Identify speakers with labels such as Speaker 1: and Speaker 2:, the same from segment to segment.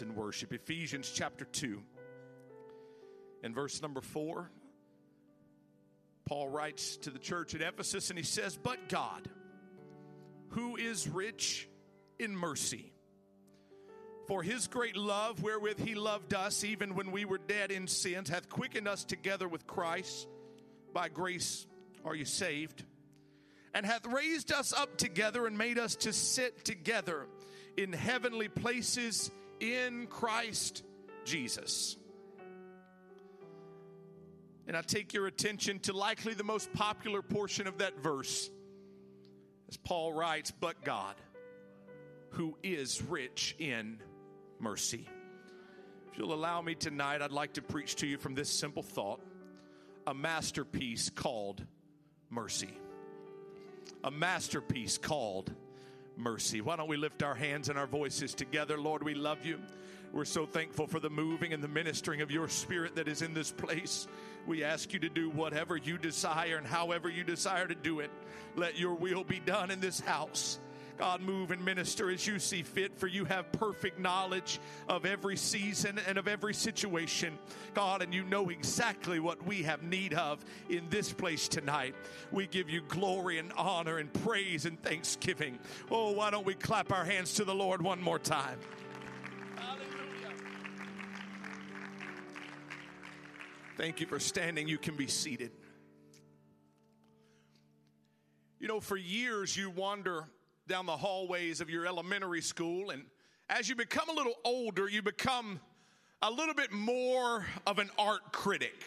Speaker 1: thoughts in worship. Ephesians chapter 2 and verse number 4. Paul writes to the church at Ephesus and he says, But God, who is rich in mercy, for his great love wherewith he loved us, even when we were dead in sins, hath quickened us together with Christ. By grace are you saved, and hath raised us up together and made us to sit together in heavenly places in Christ Jesus. And I take your attention to likely the most popular portion of that verse, as Paul writes, But God, who is rich in mercy. If you'll allow me tonight, I'd like to preach to you from this simple thought a masterpiece called mercy. A masterpiece called mercy. Why don't we lift our hands and our voices together? Lord, we love you. We're so thankful for the moving and the ministering of your spirit that is in this place. We ask you to do whatever you desire and however you desire to do it. Let your will be done in this house. God, move and minister as you see fit, for you have perfect knowledge of every season and of every situation. God, and you know exactly what we have need of in this place tonight. We give you glory and honor and praise and thanksgiving. Oh, why don't we clap our hands to the Lord one more time? Hallelujah. Thank you for standing. You can be seated. You know, for years you wonder down the hallways of your elementary school. And as you become a little older, you become a little bit more of an art critic.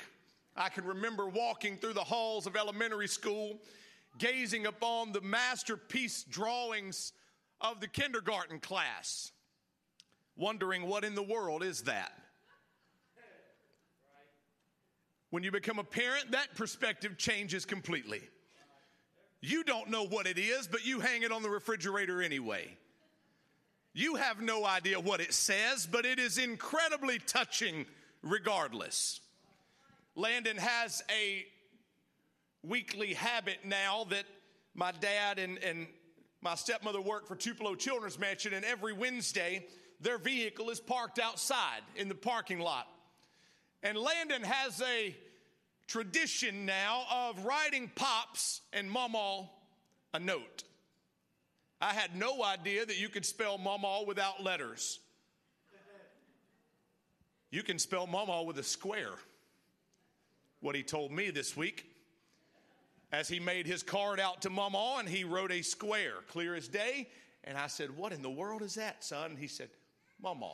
Speaker 1: I can remember walking through the halls of elementary school, gazing upon the masterpiece drawings of the kindergarten class, wondering what in the world is that. When you become a parent, that perspective changes completely. You don't know what it is, but you hang it on the refrigerator anyway. You have no idea what it says, but it is incredibly touching regardless. Landon has a weekly habit now that my dad and, and my stepmother work for Tupelo Children's Mansion, and every Wednesday, their vehicle is parked outside in the parking lot. And Landon has a tradition now of writing Pops and Mama a note. I had no idea that you could spell Mama without letters. You can spell Mama with a square. What he told me this week as he made his card out to Mama and he wrote a square, clear as day. And I said, What in the world is that, son? And he said, Mama.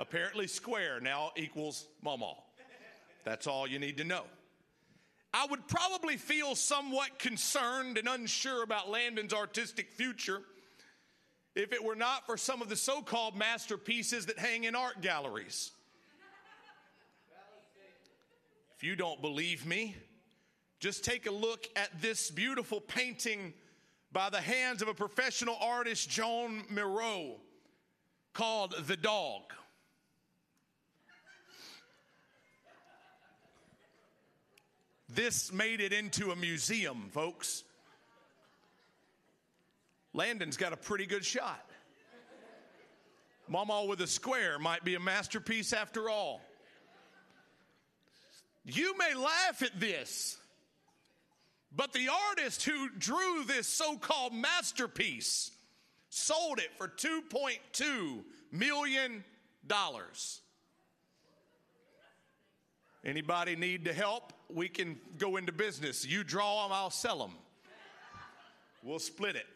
Speaker 1: Apparently, square now equals Mama. That's all you need to know. I would probably feel somewhat concerned and unsure about Landon's artistic future if it were not for some of the so called masterpieces that hang in art galleries. If you don't believe me, just take a look at this beautiful painting by the hands of a professional artist, Joan Miro, called The Dog. This made it into a museum, folks. Landon's got a pretty good shot. Mama with a square might be a masterpiece after all. You may laugh at this, but the artist who drew this so called masterpiece sold it for $2.2 million. Anybody need to help? We can go into business. You draw them, I'll sell them. We'll split it.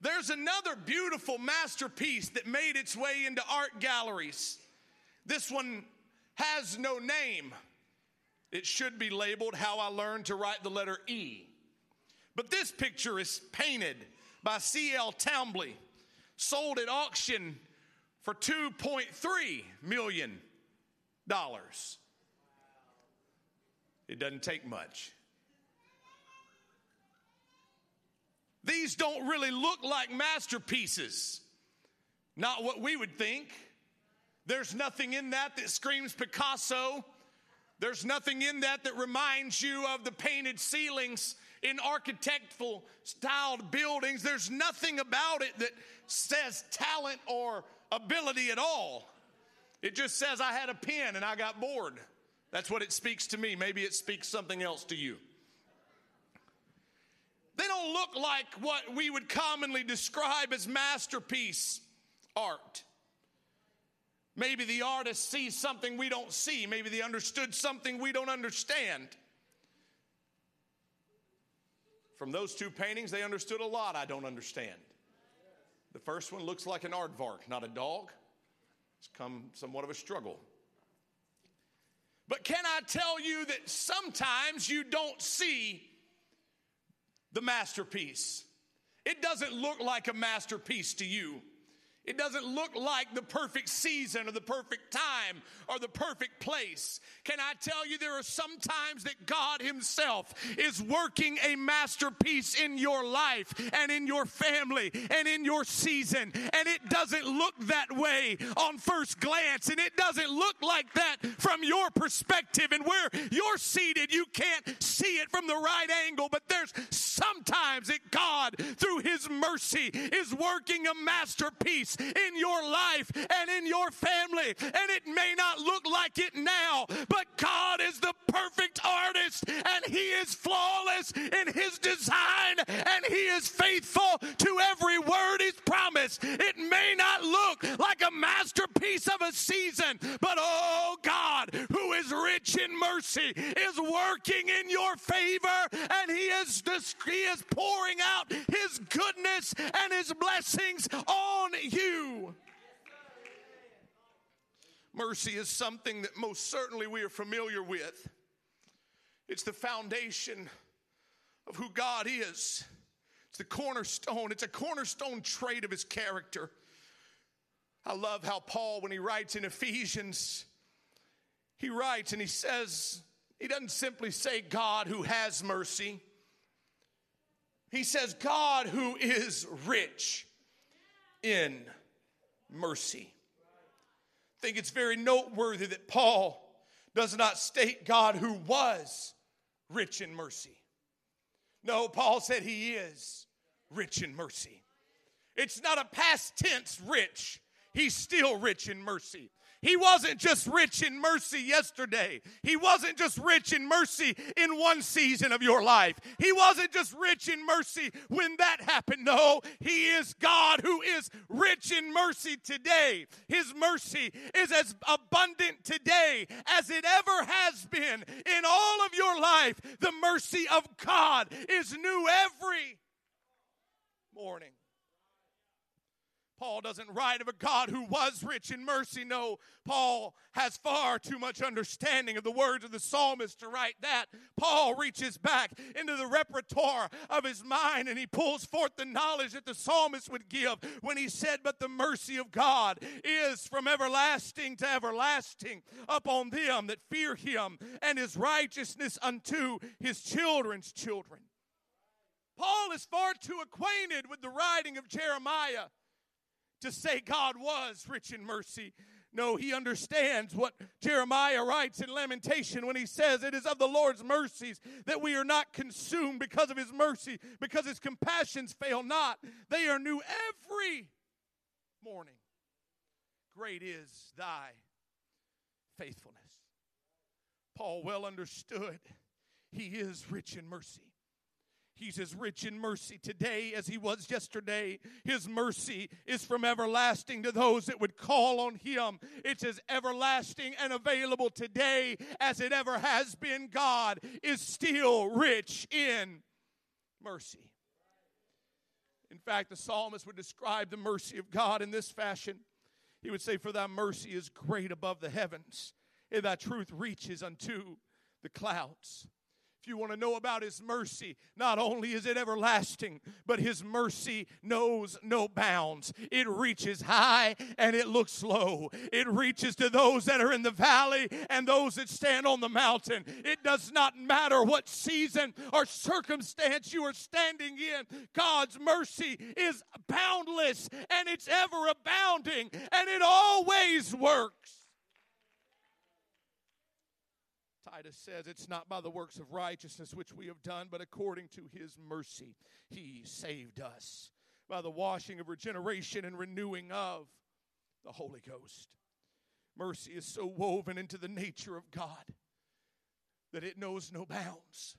Speaker 1: There's another beautiful masterpiece that made its way into art galleries. This one has no name. It should be labeled How I Learned to Write the Letter E. But this picture is painted by C.L. Townley, sold at auction for 2.3 million dollars. It doesn't take much. These don't really look like masterpieces. Not what we would think. There's nothing in that that screams Picasso. There's nothing in that that reminds you of the painted ceilings in architectural styled buildings. There's nothing about it that says talent or ability at all. It just says I had a pen and I got bored. That's what it speaks to me. Maybe it speaks something else to you. They don't look like what we would commonly describe as masterpiece art. Maybe the artist sees something we don't see. Maybe they understood something we don't understand. From those two paintings, they understood a lot I don't understand. The first one looks like an aardvark, not a dog. It's come somewhat of a struggle. But can I tell you that sometimes you don't see the masterpiece? It doesn't look like a masterpiece to you. It doesn't look like the perfect season or the perfect time or the perfect place. Can I tell you, there are some times that God Himself is working a masterpiece in your life and in your family and in your season. And it doesn't look that way on first glance. And it doesn't look like that from your perspective. And where you're seated, you can't see it from the right angle. But there's sometimes that God, through His mercy, is working a masterpiece in your life and in your family. And it may not look like it now, but God is the perfect artist and He is flawless in His design and He is faithful to every word He's promised. It may not look like a masterpiece of a season, but oh God, who is rich in mercy, is working in your favor and He is, he is pouring out His goodness and His blessings on you. Mercy is something that most certainly we are familiar with. It's the foundation of who God is. It's the cornerstone. It's a cornerstone trait of his character. I love how Paul, when he writes in Ephesians, he writes and he says, he doesn't simply say God who has mercy. He says, God who is rich in mercy. I think it's very noteworthy that Paul does not state God who was rich in mercy. No, Paul said he is rich in mercy. It's not a past tense rich, he's still rich in mercy. He wasn't just rich in mercy yesterday. He wasn't just rich in mercy in one season of your life. He wasn't just rich in mercy when that happened. No, He is God who is rich in mercy today. His mercy is as abundant today as it ever has been in all of your life. The mercy of God is new every morning. Paul doesn't write of a God who was rich in mercy. No, Paul has far too much understanding of the words of the psalmist to write that. Paul reaches back into the repertoire of his mind and he pulls forth the knowledge that the psalmist would give when he said, But the mercy of God is from everlasting to everlasting upon them that fear him, and his righteousness unto his children's children. Paul is far too acquainted with the writing of Jeremiah to say God was rich in mercy. No, he understands what Jeremiah writes in Lamentation when he says, It is of the Lord's mercies that we are not consumed because of his mercy, because his compassions fail not. They are new every morning. Great is thy faithfulness. Paul well understood he is rich in mercy. He's as rich in mercy today as he was yesterday. His mercy is from everlasting to those that would call on him. It's as everlasting and available today as it ever has been. God is still rich in mercy. In fact, the psalmist would describe the mercy of God in this fashion. He would say, For thy mercy is great above the heavens, and thy truth reaches unto the clouds. If you want to know about His mercy, not only is it everlasting, but His mercy knows no bounds. It reaches high and it looks low. It reaches to those that are in the valley and those that stand on the mountain. It does not matter what season or circumstance you are standing in, God's mercy is boundless and it's ever abounding and it always works. Titus says, It's not by the works of righteousness which we have done, but according to his mercy, he saved us by the washing of regeneration and renewing of the Holy Ghost. Mercy is so woven into the nature of God that it knows no bounds.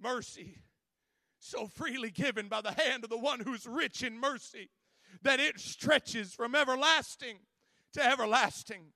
Speaker 1: Mercy, so freely given by the hand of the one who's rich in mercy, that it stretches from everlasting to everlasting.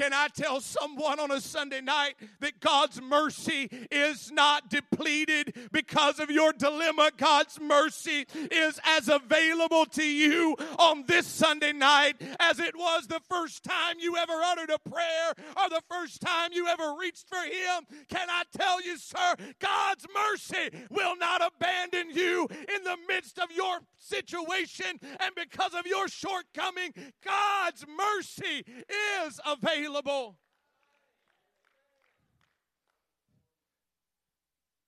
Speaker 1: Can I tell someone on a Sunday night that God's mercy is not depleted because of your dilemma? God's mercy is as available to you on this Sunday night as it was the first time you ever uttered a prayer or the first time you ever reached for Him. Can I tell you, sir, God's mercy will not abandon you in the midst of your situation and because of your shortcoming. God's mercy is available available.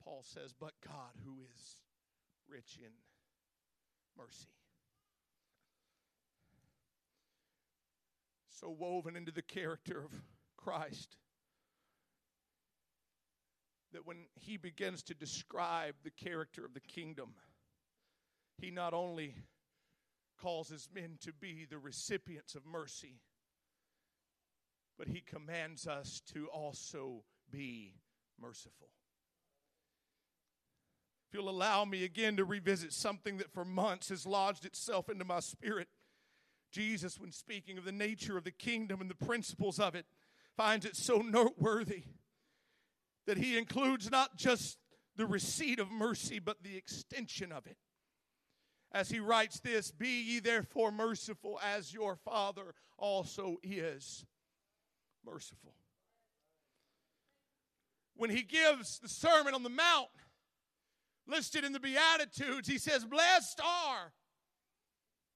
Speaker 1: Paul says, but God who is rich in mercy. So woven into the character of Christ that when he begins to describe the character of the kingdom, he not only causes men to be the recipients of mercy but he commands us to also be merciful. If you'll allow me again to revisit something that for months has lodged itself into my spirit, Jesus, when speaking of the nature of the kingdom and the principles of it, finds it so noteworthy that he includes not just the receipt of mercy, but the extension of it. As he writes this, Be ye therefore merciful as your Father also is merciful. When he gives the Sermon on the Mount, listed in the Beatitudes, he says, Blessed are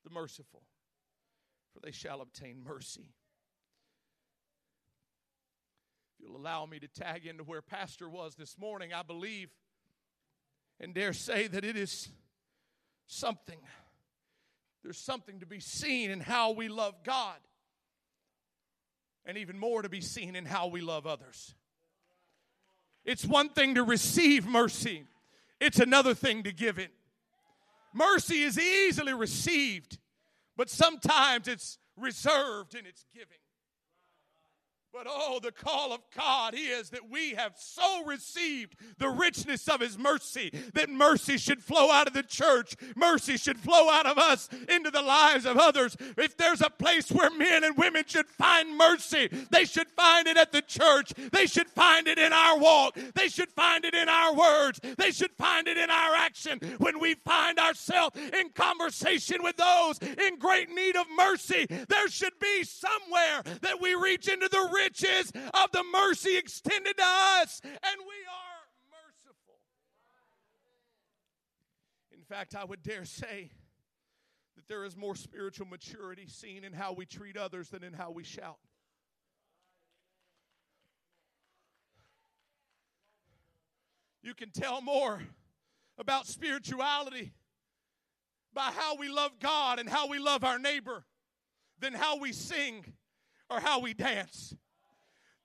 Speaker 1: the merciful, for they shall obtain mercy. If you'll allow me to tag into where Pastor was this morning, I believe and dare say that it is something. There's something to be seen in how we love God and even more to be seen in how we love others. It's one thing to receive mercy, it's another thing to give it. Mercy is easily received, but sometimes it's reserved in its giving. But oh, the call of God is that we have so received the richness of His mercy that mercy should flow out of the church. Mercy should flow out of us into the lives of others. If there's a place where men and women should find mercy, they should find it at the church. They should find it in our walk. They should find it in our words. They should find it in our action. When we find ourselves in conversation with those in great need of mercy, there should be somewhere that we reach into the riches of the mercy extended to us, and we are merciful. In fact, I would dare say that there is more spiritual maturity seen in how we treat others than in how we shout. You can tell more about spirituality by how we love God and how we love our neighbor than how we sing or how we dance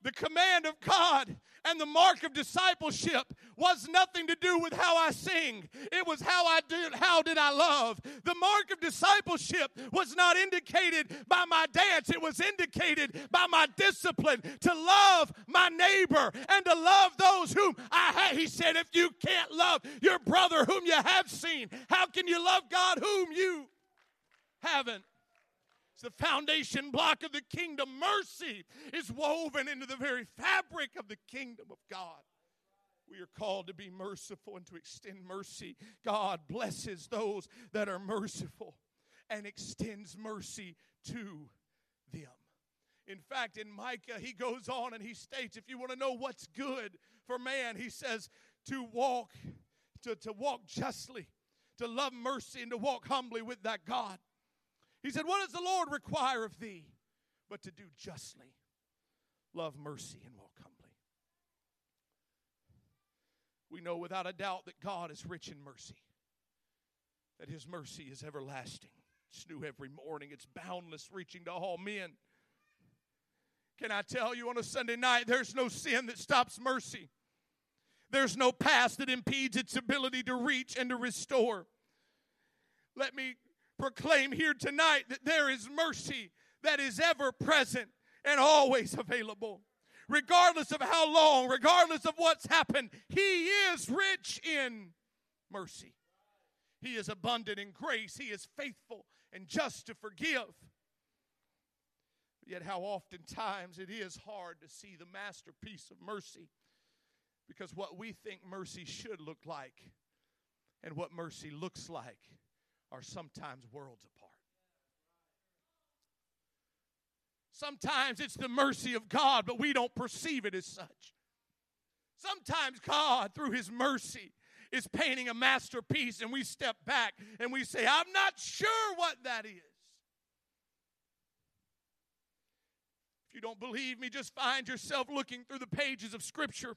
Speaker 1: the command of God and the mark of discipleship was nothing to do with how I sing. It was how I did how did I love. The mark of discipleship was not indicated by my dance. It was indicated by my discipline to love my neighbor and to love those whom I have. He said, if you can't love your brother whom you have seen, how can you love God whom you haven't the foundation block of the kingdom. Mercy is woven into the very fabric of the kingdom of God. We are called to be merciful and to extend mercy. God blesses those that are merciful and extends mercy to them. In fact, in Micah, he goes on and he states if you want to know what's good for man, he says to walk, to, to walk justly, to love mercy, and to walk humbly with that God. He said, What does the Lord require of thee? But to do justly, love mercy, and walk humbly. We know without a doubt that God is rich in mercy, that his mercy is everlasting. It's new every morning, it's boundless, reaching to all men. Can I tell you on a Sunday night, there's no sin that stops mercy. There's no past that impedes its ability to reach and to restore. Let me proclaim here tonight that there is mercy that is ever present and always available. Regardless of how long, regardless of what's happened, He is rich in mercy. He is abundant in grace. He is faithful and just to forgive. Yet, how oftentimes it is hard to see the masterpiece of mercy because what we think mercy should look like and what mercy looks like are sometimes worlds apart. Sometimes it's the mercy of God, but we don't perceive it as such. Sometimes God, through His mercy, is painting a masterpiece, and we step back and we say, I'm not sure what that is. If you don't believe me, just find yourself looking through the pages of Scripture.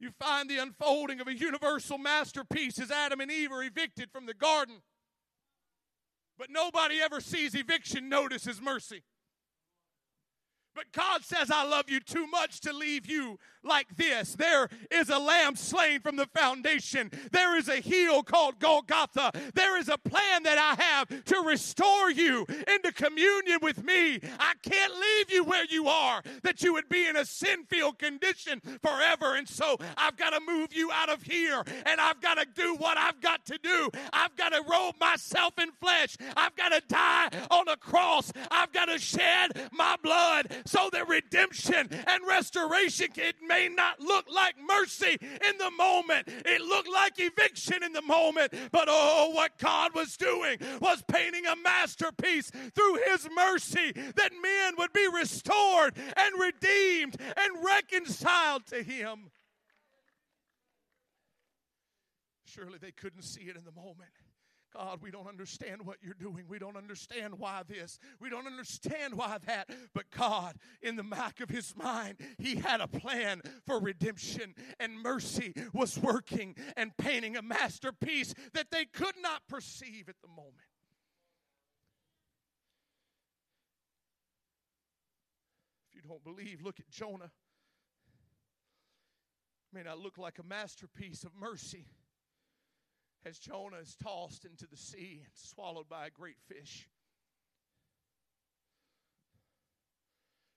Speaker 1: You find the unfolding of a universal masterpiece as Adam and Eve are evicted from the garden. But nobody ever sees eviction notice as mercy. But God says, I love you too much to leave you like this. There is a lamb slain from the foundation. There is a hill called Golgotha. There is a plan that I have to restore you into communion with me. I can't leave you where you are, that you would be in a sin filled condition forever. And so I've got to move you out of here and I've got to do what I've got to do. I've got to robe myself in flesh. I've got to die on a cross. I've got to shed my blood so that redemption and restoration it may not look like mercy in the moment. It looked like eviction in the moment. But oh, what God was doing was painting a masterpiece through His mercy that men would be restored and redeemed and reconciled to Him. Surely they couldn't see it in the moment. God, we don't understand what you're doing. We don't understand why this. We don't understand why that. But God, in the back of his mind, he had a plan for redemption, and mercy was working and painting a masterpiece that they could not perceive at the moment. If you don't believe, look at Jonah. May not look like a masterpiece of mercy as Jonah is tossed into the sea and swallowed by a great fish.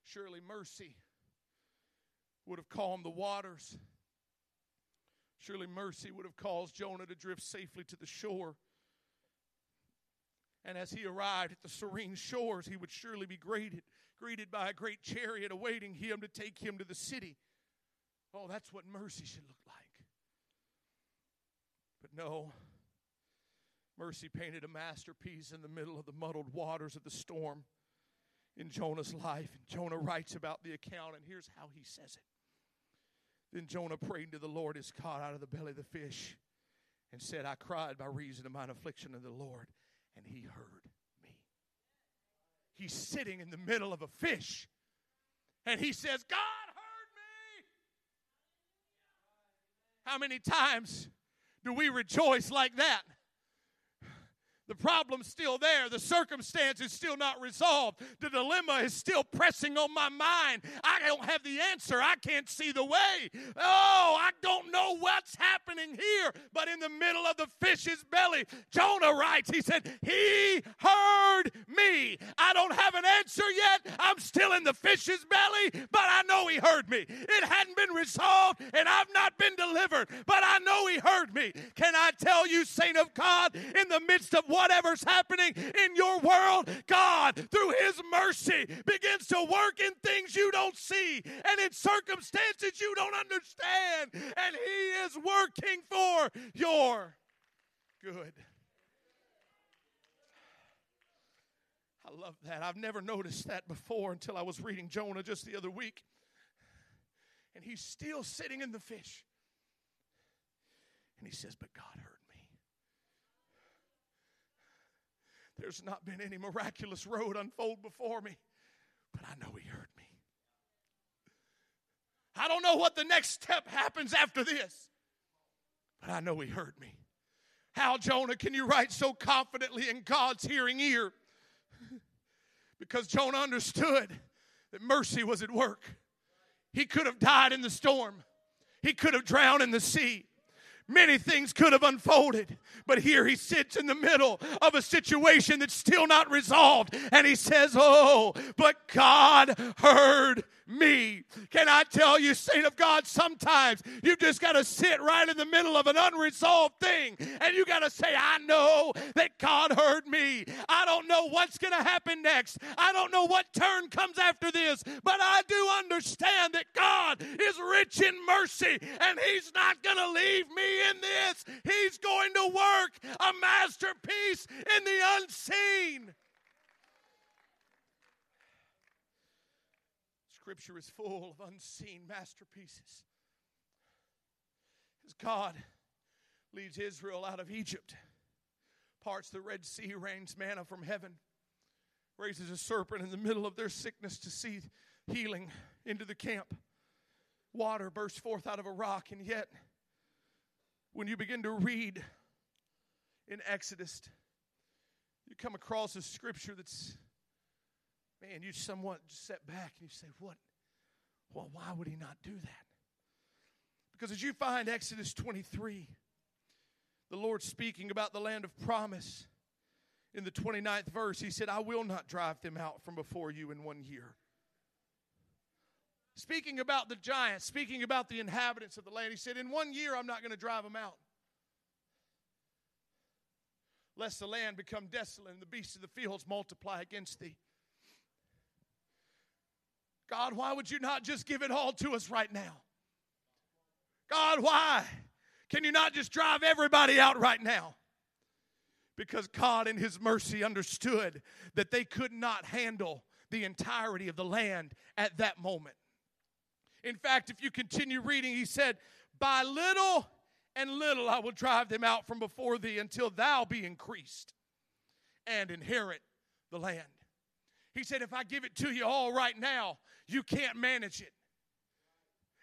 Speaker 1: Surely mercy would have calmed the waters. Surely mercy would have caused Jonah to drift safely to the shore. And as he arrived at the serene shores, he would surely be greeted, greeted by a great chariot awaiting him to take him to the city. Oh, that's what mercy should look like. But no, mercy painted a masterpiece in the middle of the muddled waters of the storm in Jonah's life. And Jonah writes about the account, and here's how he says it. Then Jonah prayed to the Lord his God out of the belly of the fish and said, I cried by reason of mine affliction of the Lord, and he heard me. He's sitting in the middle of a fish, and he says, God heard me. How many times do we rejoice like that? The problem's still there. The circumstance is still not resolved. The dilemma is still pressing on my mind. I don't have the answer. I can't see the way. Oh, I don't know what's happening here. But in the middle of the fish's belly, Jonah writes, he said, He heard me. I don't have an answer yet. I'm still in the fish's belly, but I know He heard me. It hadn't been resolved, and I've not been delivered, but I know He heard me. Can I tell you, saint of God, in the midst of whatever's happening in your world, God, through His mercy, begins to work in things you don't see and in circumstances you don't understand. And He is working for your good. I love that. I've never noticed that before until I was reading Jonah just the other week. And he's still sitting in the fish. And he says, But God heard. There's not been any miraculous road unfold before me, but I know He heard me. I don't know what the next step happens after this, but I know He heard me. How, Jonah, can you write so confidently in God's hearing ear? because Jonah understood that mercy was at work. He could have died in the storm, he could have drowned in the sea. Many things could have unfolded, but here he sits in the middle of a situation that's still not resolved, and he says, Oh, but God heard me. Can I tell you, saint of God, sometimes you just got to sit right in the middle of an unresolved thing, and you got to say, I know that God heard me. I don't know what's going to happen next. I don't know what turn comes after this, but I do understand that God is rich in mercy, and He's not going to leave me in this. He's going to work a masterpiece in the unseen. Scripture is full of unseen masterpieces. As God leads Israel out of Egypt, parts the Red Sea, rains manna from heaven, raises a serpent in the middle of their sickness to see healing into the camp. Water bursts forth out of a rock, and yet when you begin to read in Exodus, you come across a scripture that's, man, you somewhat set back and you say, what? Well, why would he not do that? Because as you find Exodus 23, the Lord speaking about the land of promise, in the 29th verse, he said, I will not drive them out from before you in one year. Speaking about the giants, speaking about the inhabitants of the land, he said, In one year, I'm not going to drive them out. Lest the land become desolate and the beasts of the fields multiply against thee. God, why would you not just give it all to us right now? God, why? Can you not just drive everybody out right now? Because God, in His mercy, understood that they could not handle the entirety of the land at that moment. In fact, if you continue reading, he said, By little and little I will drive them out from before thee until thou be increased and inherit the land. He said, If I give it to you all right now, you can't manage it.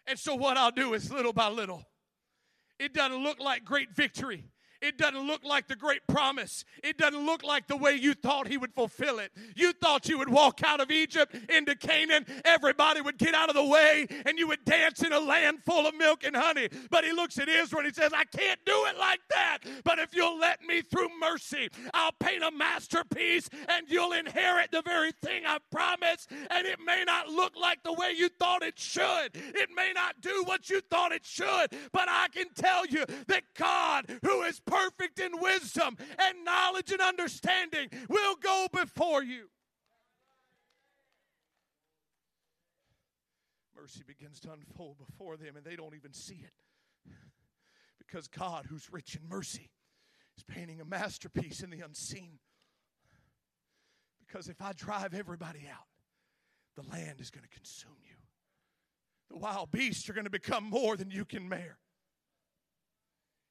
Speaker 1: And so, what I'll do is little by little. It doesn't look like great victory. It doesn't look like the great promise. It doesn't look like the way you thought he would fulfill it. You thought you would walk out of Egypt into Canaan, everybody would get out of the way, and you would dance in a land full of milk and honey. But he looks at Israel and he says, I can't do it like that. But if you'll let me through mercy, I'll paint a masterpiece and you'll inherit the very thing I promised. And it may not look like the way you thought it should, it may not do what you thought it should. But I can tell you that God, who is in wisdom and knowledge and understanding will go before you. Mercy begins to unfold before them, and they don't even see it. Because God, who's rich in mercy, is painting a masterpiece in the unseen. Because if I drive everybody out, the land is going to consume you. The wild beasts are going to become more than you can bear.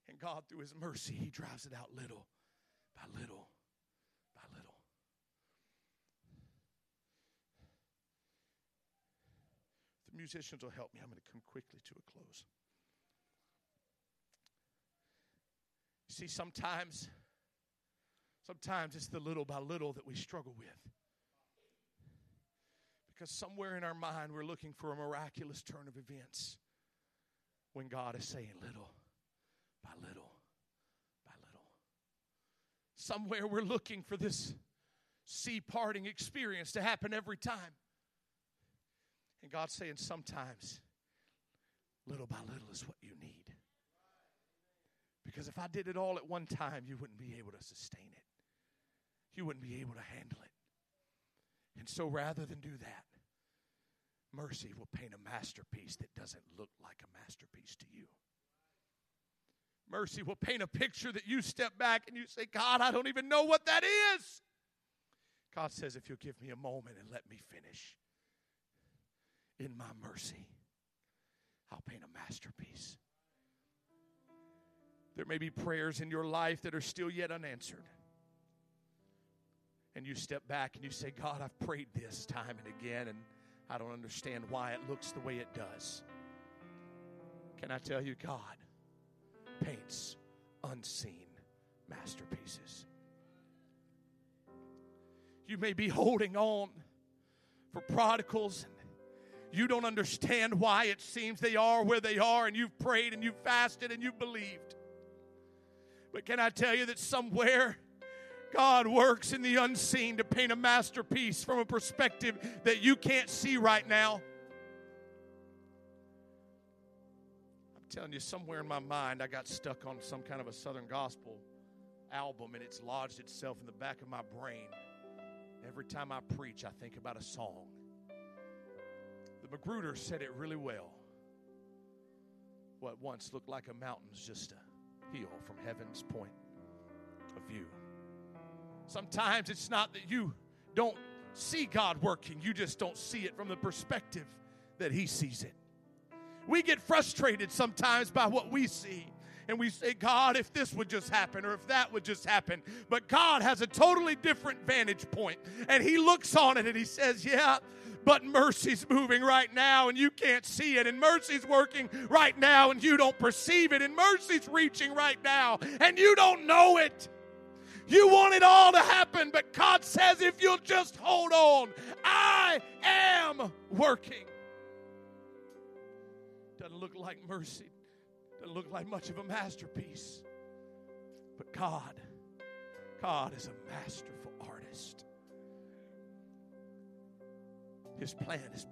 Speaker 1: And God, through His mercy, He drives it out little by little by little. The musicians will help me. I'm going to come quickly to a close. You see, sometimes, sometimes it's the little by little that we struggle with. Because somewhere in our mind, we're looking for a miraculous turn of events when God is saying little by little by little. Somewhere we're looking for this sea parting experience to happen every time. And God's saying sometimes, little by little is what you need. Because if I did it all at one time, you wouldn't be able to sustain it, you wouldn't be able to handle it. And so rather than do that, mercy will paint a masterpiece that doesn't look like a masterpiece to you. Mercy will paint a picture that you step back and you say, God, I don't even know what that is. God says, if you'll give me a moment and let me finish, in my mercy, I'll paint a masterpiece. There may be prayers in your life that are still yet unanswered. And you step back and you say, God, I've prayed this time and again, and I don't understand why it looks the way it does. Can I tell you, God paints unseen masterpieces. You may be holding on for prodigals. and You don't understand why it seems they are where they are, and you've prayed and you've fasted and you've believed. But can I tell you that somewhere God works in the unseen to paint a masterpiece from a perspective that you can't see right now? Telling you, somewhere in my mind, I got stuck on some kind of a Southern gospel album, and it's lodged itself in the back of my brain. Every time I preach, I think about a song. The Magruder said it really well. What once looked like a mountain is just a hill from heaven's point of view. Sometimes it's not that you don't see God working, you just don't see it from the perspective that He sees it. We get frustrated sometimes by what we see. And we say, God, if this would just happen or if that would just happen. But God has a totally different vantage point. And He looks on it and He says, Yeah, but mercy's moving right now and you can't see it. And mercy's working right now and you don't perceive it. And mercy's reaching right now and you don't know it. You want it all to happen, but God says, if you'll just hold on, I am working. Doesn't look like mercy, doesn't look like much of a masterpiece. But God, God is a masterful artist. His plan is